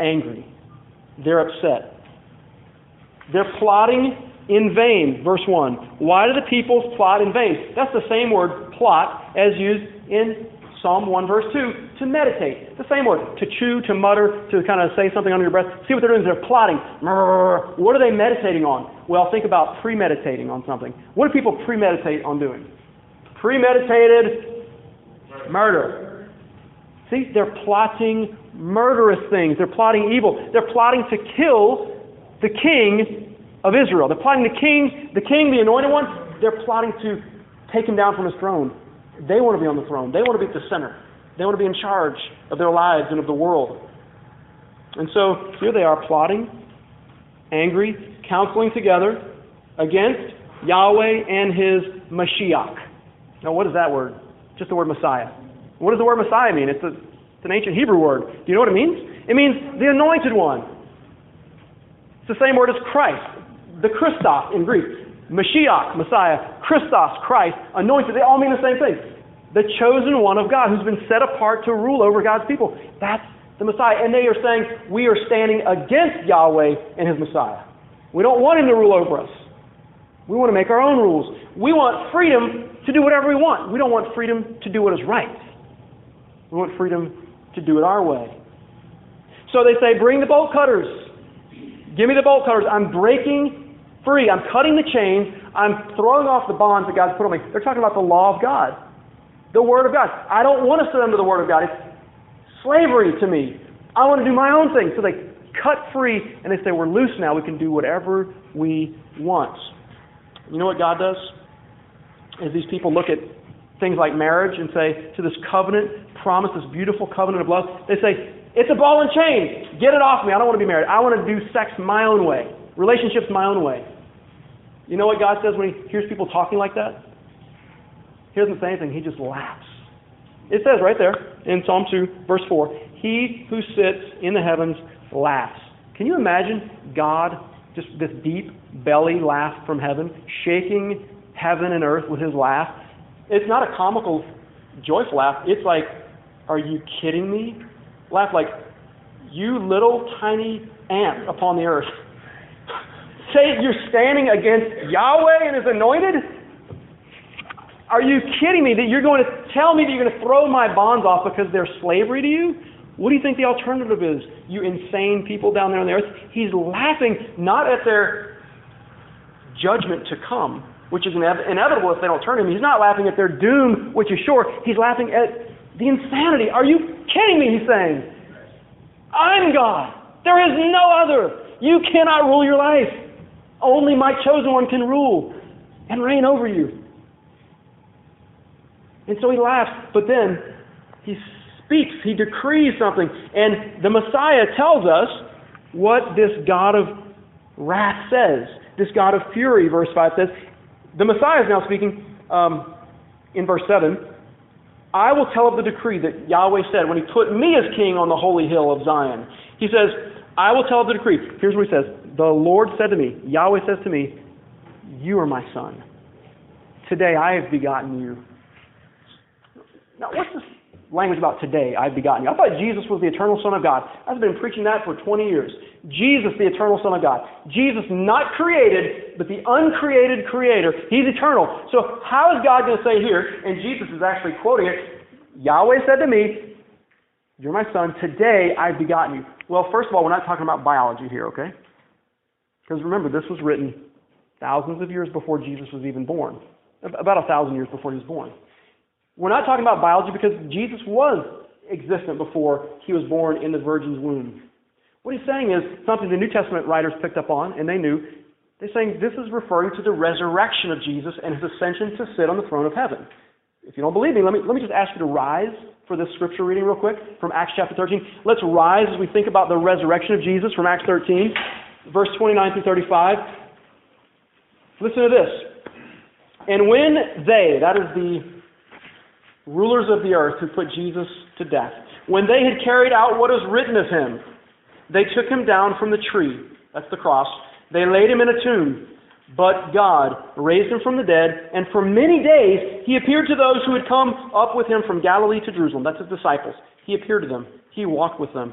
angry. They're upset. They're plotting in vain. Verse 1. Why do the peoples plot in vain? That's the same word, plot, as used in Psalm 1, verse 2, to meditate. The same word, to chew, to mutter, to kind of say something under your breath. See what they're doing? They're plotting. What are they meditating on? Well, think about premeditating on something. What do people premeditate on doing? Premeditated murder. See, they're plotting murderous things. They're plotting evil. They're plotting to kill the king of Israel. They're plotting the king, the king, the anointed one. They're plotting to take him down from his throne. They want to be on the throne. They want to be at the center. They want to be in charge of their lives and of the world. And so here they are plotting, angry. counseling together against Yahweh and his Mashiach. Now, what is that word? Just the word Messiah. What does the word Messiah mean? It's, a, it's an ancient Hebrew word. Do you know what it means? It means the anointed one. It's the same word as Christ, the Christos in Greek. Mashiach, Messiah, Christos, Christ, anointed, they all mean the same thing. The chosen one of God who's been set apart to rule over God's people. That's the Messiah. And they are saying we are standing against Yahweh and his Messiah. We don't want him to rule over us. We want to make our own rules. We want freedom to do whatever we want. We don't want freedom to do what is right. We want freedom to do it our way. So they say, Bring the bolt cutters. Give me the bolt cutters. I'm breaking free. I'm cutting the chains. I'm throwing off the bonds that God's put on me. They're talking about the law of God, the Word of God. I don't want to surrender the Word of God. It's slavery to me. I want to do my own thing. So they cut free and they say, We're loose now. We can do whatever we want. You know what God does? Is these people look at things like marriage and say, to this covenant promise, this beautiful covenant of love, they say, it's a ball and chain. Get it off me. I don't want to be married. I want to do sex my own way, relationships my own way. You know what God says when He hears people talking like that? He doesn't say anything, He just laughs. It says right there in Psalm 2, verse 4 He who sits in the heavens laughs. Can you imagine God just this deep belly laugh from heaven, shaking heaven and earth with his laugh. It's not a comical, joyful laugh. It's like, are you kidding me? Laugh like, you little tiny ant upon the earth. Say you're standing against Yahweh and his anointed? Are you kidding me that you're going to tell me that you're going to throw my bonds off because they're slavery to you? What do you think the alternative is? You insane people down there on the earth. He's laughing not at their judgment to come, which is inevitable if they don't turn him. He's not laughing at their doom, which is sure. He's laughing at the insanity. Are you kidding me? He's saying. I'm God. There is no other. You cannot rule your life. Only my chosen one can rule and reign over you. And so he laughs, but then he speaks, he decrees something. And the Messiah tells us what this God of wrath says. This God of fury, verse 5 says. The Messiah is now speaking um, in verse 7. I will tell of the decree that Yahweh said when he put me as king on the holy hill of Zion. He says, I will tell of the decree. Here's what he says The Lord said to me, Yahweh says to me, You are my son. Today I have begotten you. Now, what's this language about today, I've begotten you. I thought Jesus was the eternal Son of God. I've been preaching that for 20 years. Jesus, the eternal Son of God. Jesus, not created, but the uncreated Creator. He's eternal. So how is God going to say here, and Jesus is actually quoting it, Yahweh said to me, You're my Son. Today I've begotten you. Well, first of all, we're not talking about biology here, okay? Because remember, this was written thousands of years before Jesus was even born. About a thousand years before he was born. We're not talking about biology because Jesus was existent before he was born in the virgin's womb. What he's saying is something the New Testament writers picked up on, and they knew. They're saying this is referring to the resurrection of Jesus and his ascension to sit on the throne of heaven. If you don't believe me, let me, let me just ask you to rise for this scripture reading real quick from Acts chapter 13. Let's rise as we think about the resurrection of Jesus from Acts 13, verse 29 through 35. Listen to this. And when they, that is the rulers of the earth who put Jesus to death. When they had carried out what is written of him, they took him down from the tree, that's the cross. They laid him in a tomb. But God raised him from the dead, and for many days he appeared to those who had come up with him from Galilee to Jerusalem. That's his disciples. He appeared to them, he walked with them.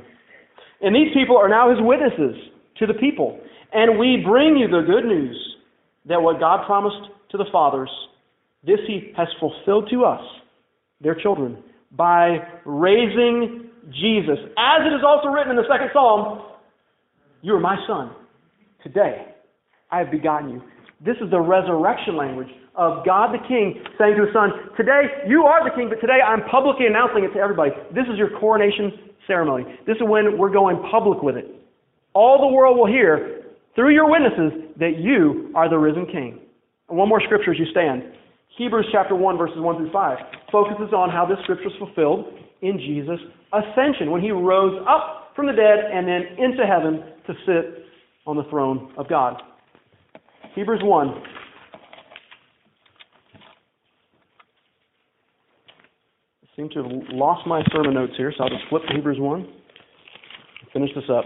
And these people are now his witnesses to the people. And we bring you the good news that what God promised to the fathers, this he has fulfilled to us their children by raising Jesus. As it is also written in the second psalm, You are my son. Today I have begotten you. This is the resurrection language of God the King saying to his son, Today you are the king, but today I'm publicly announcing it to everybody. This is your coronation ceremony. This is when we're going public with it. All the world will hear through your witnesses that you are the risen king. And one more scripture as you stand. Hebrews chapter 1, verses 1 through 5 focuses on how this scripture is fulfilled in Jesus' ascension, when he rose up from the dead and then into heaven to sit on the throne of God. Hebrews 1. I seem to have lost my sermon notes here, so I'll just flip to Hebrews 1 finish this up.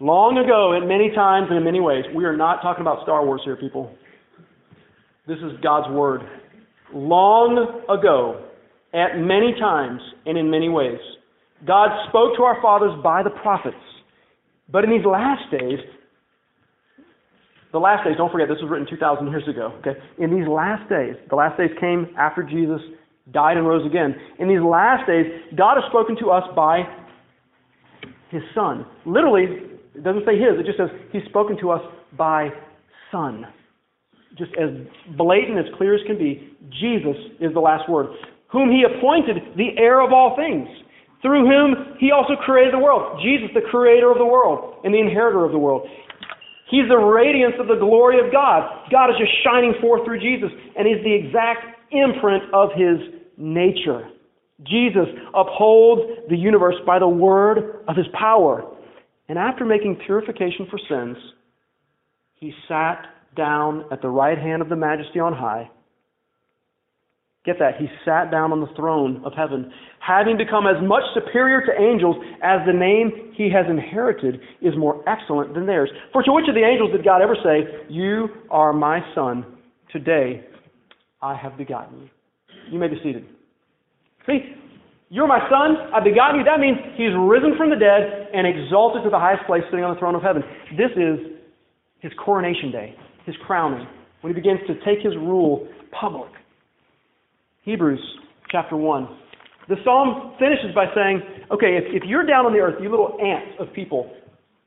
Long ago, at many times and in many ways, we are not talking about Star Wars here, people. This is God's Word. Long ago, at many times and in many ways, God spoke to our fathers by the prophets. But in these last days, the last days, don't forget, this was written 2,000 years ago. Okay? In these last days, the last days came after Jesus died and rose again. In these last days, God has spoken to us by His Son. Literally, it doesn't say His, it just says He's spoken to us by Son. Just as blatant, as clear as can be, Jesus is the last word. Whom He appointed the heir of all things through whom he also created the world. Jesus, the creator of the world and the inheritor of the world. He's the radiance of the glory of God. God is just shining forth through Jesus, and he's the exact imprint of his nature. Jesus upholds the universe by the word of his power. And after making purification for sins, he sat down at the right hand of the majesty on high Get that. He sat down on the throne of heaven, having become as much superior to angels as the name he has inherited is more excellent than theirs. For to which of the angels did God ever say, You are my son, today I have begotten you? You may be seated. See, you're my son, I've begotten you. That means he's risen from the dead and exalted to the highest place, sitting on the throne of heaven. This is his coronation day, his crowning, when he begins to take his rule public. Hebrews chapter 1. The psalm finishes by saying, okay, if, if you're down on the earth, you little ants of people,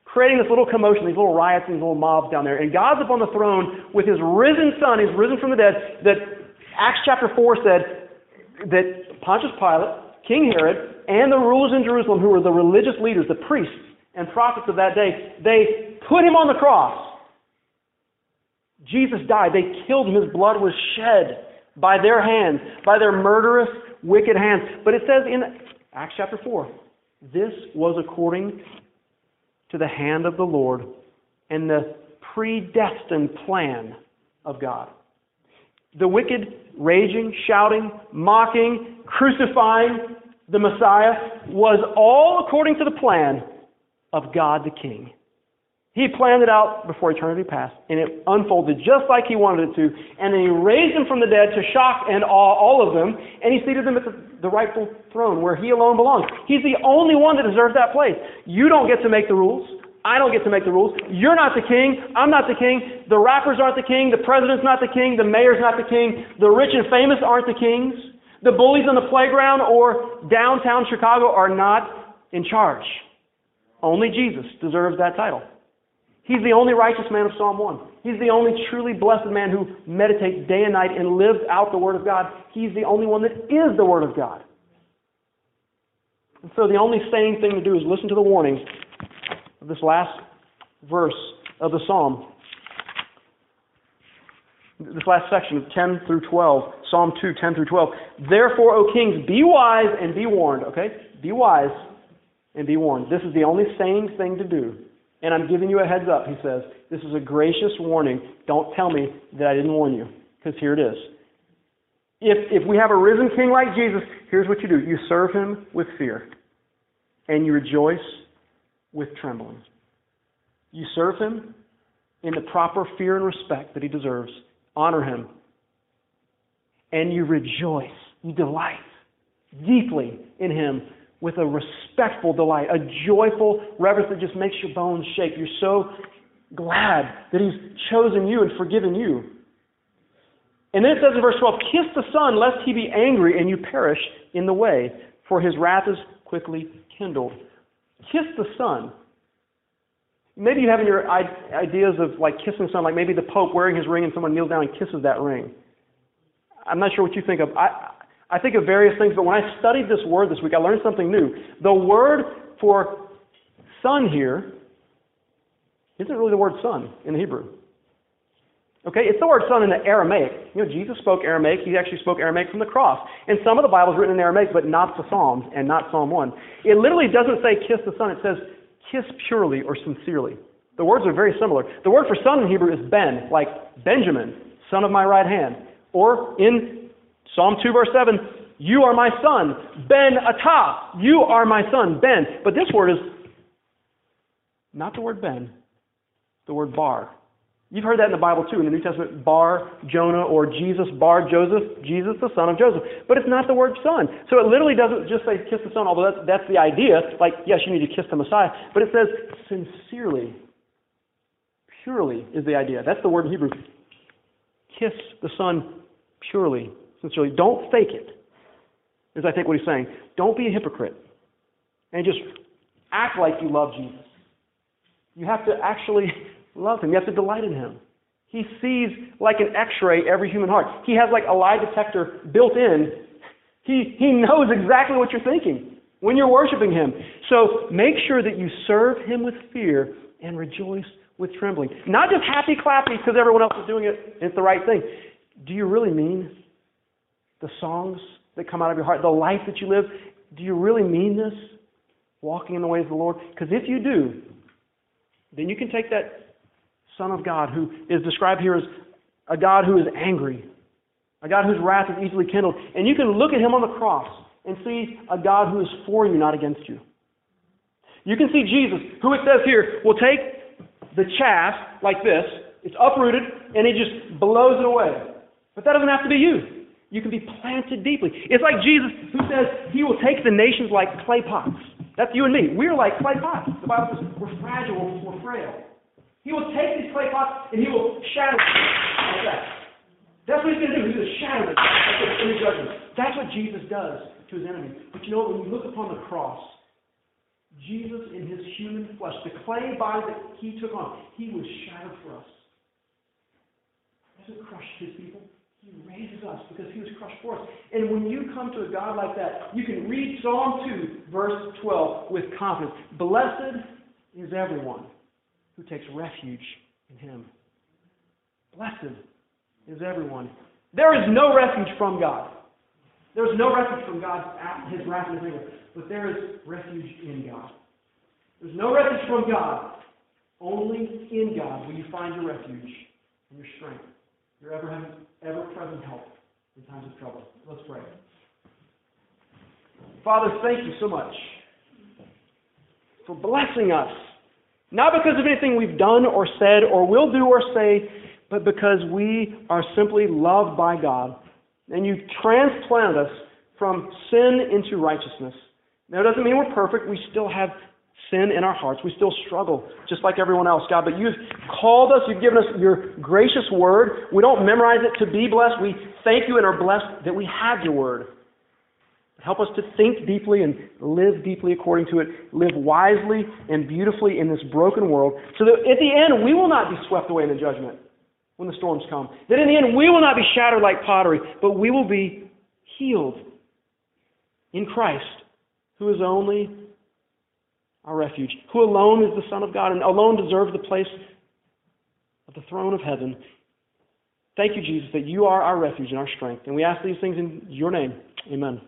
creating this little commotion, these little riots, these little mobs down there, and God's up on the throne with his risen son, he's risen from the dead, that Acts chapter 4 said that Pontius Pilate, King Herod, and the rulers in Jerusalem, who were the religious leaders, the priests and prophets of that day, they put him on the cross. Jesus died. They killed him. His blood was shed by their hands, by their murderous, wicked hands. But it says in Acts chapter 4, this was according to the hand of the Lord and the predestined plan of God. The wicked, raging, shouting, mocking, crucifying the Messiah was all according to the plan of God the King. He planned it out before eternity passed, and it unfolded just like he wanted it to. And then he raised him from the dead to shock and awe all of them, and he seated them at the, the rightful throne where he alone belongs. He's the only one that deserves that place. You don't get to make the rules. I don't get to make the rules. You're not the king. I'm not the king. The rappers aren't the king. The president's not the king. The mayor's not the king. The rich and famous aren't the kings. The bullies on the playground or downtown Chicago are not in charge. Only Jesus deserves that title. He's the only righteous man of Psalm 1. He's the only truly blessed man who meditates day and night and lives out the Word of God. He's the only one that is the Word of God. And so the only sane thing to do is listen to the warning this last verse of the Psalm. This last section of 10 through 12, Psalm 2, 10 through 12. Therefore, O kings, be wise and be warned. Okay? Be wise and be warned. This is the only sane thing to do and I'm giving you a heads up, he says. This is a gracious warning. Don't tell me that I didn't warn you, because here it is. If, if we have a risen king like Jesus, here's what you do you serve him with fear, and you rejoice with trembling. You serve him in the proper fear and respect that he deserves. Honor him. And you rejoice. You delight deeply in him with a respectful delight, a joyful reverence that just makes your bones shake. You're so glad that He's chosen you and forgiven you. And then it says in verse 12, Kiss the Son, lest he be angry and you perish in the way, for his wrath is quickly kindled. Kiss the Son. Maybe you have in your ideas of like kissing Son, like maybe the Pope wearing his ring and someone kneels down and kisses that ring. I'm not sure what you think of. I, I think of various things, but when I studied this word this week, I learned something new. The word for son here isn't really the word son in Hebrew. Okay, it's the word son in the Aramaic. You know, Jesus spoke Aramaic. He actually spoke Aramaic from the cross. And some of the Bible is written in Aramaic, but not the Psalms and not Psalm 1. It literally doesn't say kiss the son. It says kiss purely or sincerely. The words are very similar. The word for son in Hebrew is Ben, like Benjamin, son of my right hand. Or in Psalm 2, verse 7, you are my son. Ben Atah, you are my son. Ben. But this word is not the word Ben, the word Bar. You've heard that in the Bible too, in the New Testament, Bar Jonah or Jesus, Bar Joseph, Jesus the son of Joseph. But it's not the word son. So it literally doesn't just say kiss the son, although that's, that's the idea. Like, yes, you need to kiss the Messiah. But it says sincerely, purely is the idea. That's the word in Hebrew. Kiss the son purely, sincerely. Don't fake it, is I think what he's saying. Don't be a hypocrite and just act like you love Jesus. You have to actually love him. You have to delight in him. He sees like an x-ray every human heart. He has like a lie detector built in. He, he knows exactly what you're thinking when you're worshiping him. So make sure that you serve him with fear and rejoice with trembling. Not just happy clappy because everyone else is doing it. It's the right thing. Do you really mean the songs that come out of your heart, the life that you live? Do you really mean this? Walking in the ways of the Lord? Because if you do, then you can take that Son of God, who is described here as a God who is angry, a God whose wrath is easily kindled. And you can look at him on the cross and see a God who is for you, not against you. You can see Jesus, who it says here will take the chaff like this, it's uprooted, and he just blows it away. But that doesn't have to be you. You can be planted deeply. It's like Jesus who says he will take the nations like clay pots. That's you and me. We're like clay pots. The Bible says we're fragile, we're frail. He will take these clay pots and he will shatter them like that. That's what he's going to do. He's going to shatter them in the judgment. That's what Jesus does to his enemies. But you know what? When you look upon the cross, Jesus in his human flesh, the clay body that he took on, he was shattered for us. He doesn't crush his people. He raises us because he was crushed for us. And when you come to a God like that, you can read Psalm 2, verse 12 with confidence. Blessed is everyone who takes refuge in him. Blessed is everyone. There is no refuge from God. There is no refuge from God's his wrath and his anger, but there is refuge in God. There's no refuge from God. Only in God will you find your refuge and your strength, your ever, ever present help in times of trouble. Let's pray. Father, thank you so much for blessing us not because of anything we've done or said or will do or say, but because we are simply loved by God. And you've transplanted us from sin into righteousness. Now, it doesn't mean we're perfect. We still have sin in our hearts. We still struggle, just like everyone else, God. But you've called us, you've given us your gracious word. We don't memorize it to be blessed. We thank you and are blessed that we have your word. Help us to think deeply and live deeply according to it, live wisely and beautifully in this broken world, so that at the end we will not be swept away in the judgment when the storms come. That in the end we will not be shattered like pottery, but we will be healed in Christ, who is only our refuge, who alone is the Son of God and alone deserves the place of the throne of heaven. Thank you, Jesus, that you are our refuge and our strength. And we ask these things in your name. Amen.